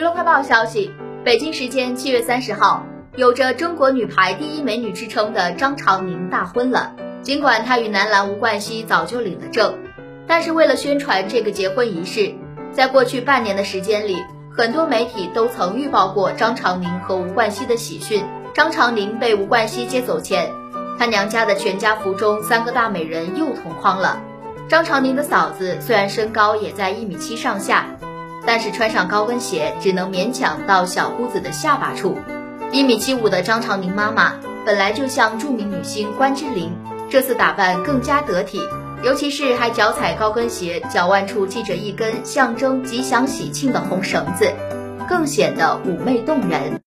娱乐快报消息，北京时间七月三十号，有着“中国女排第一美女”之称的张常宁大婚了。尽管她与男篮吴冠希早就领了证，但是为了宣传这个结婚仪式，在过去半年的时间里，很多媒体都曾预报过张常宁和吴冠希的喜讯。张常宁被吴冠希接走前，她娘家的全家福中三个大美人又同框了。张常宁的嫂子虽然身高也在一米七上下。但是穿上高跟鞋只能勉强到小姑子的下巴处。一米七五的张常宁妈妈本来就像著名女星关之琳，这次打扮更加得体，尤其是还脚踩高跟鞋，脚腕处系着一根象征吉祥喜庆的红绳子，更显得妩媚动人。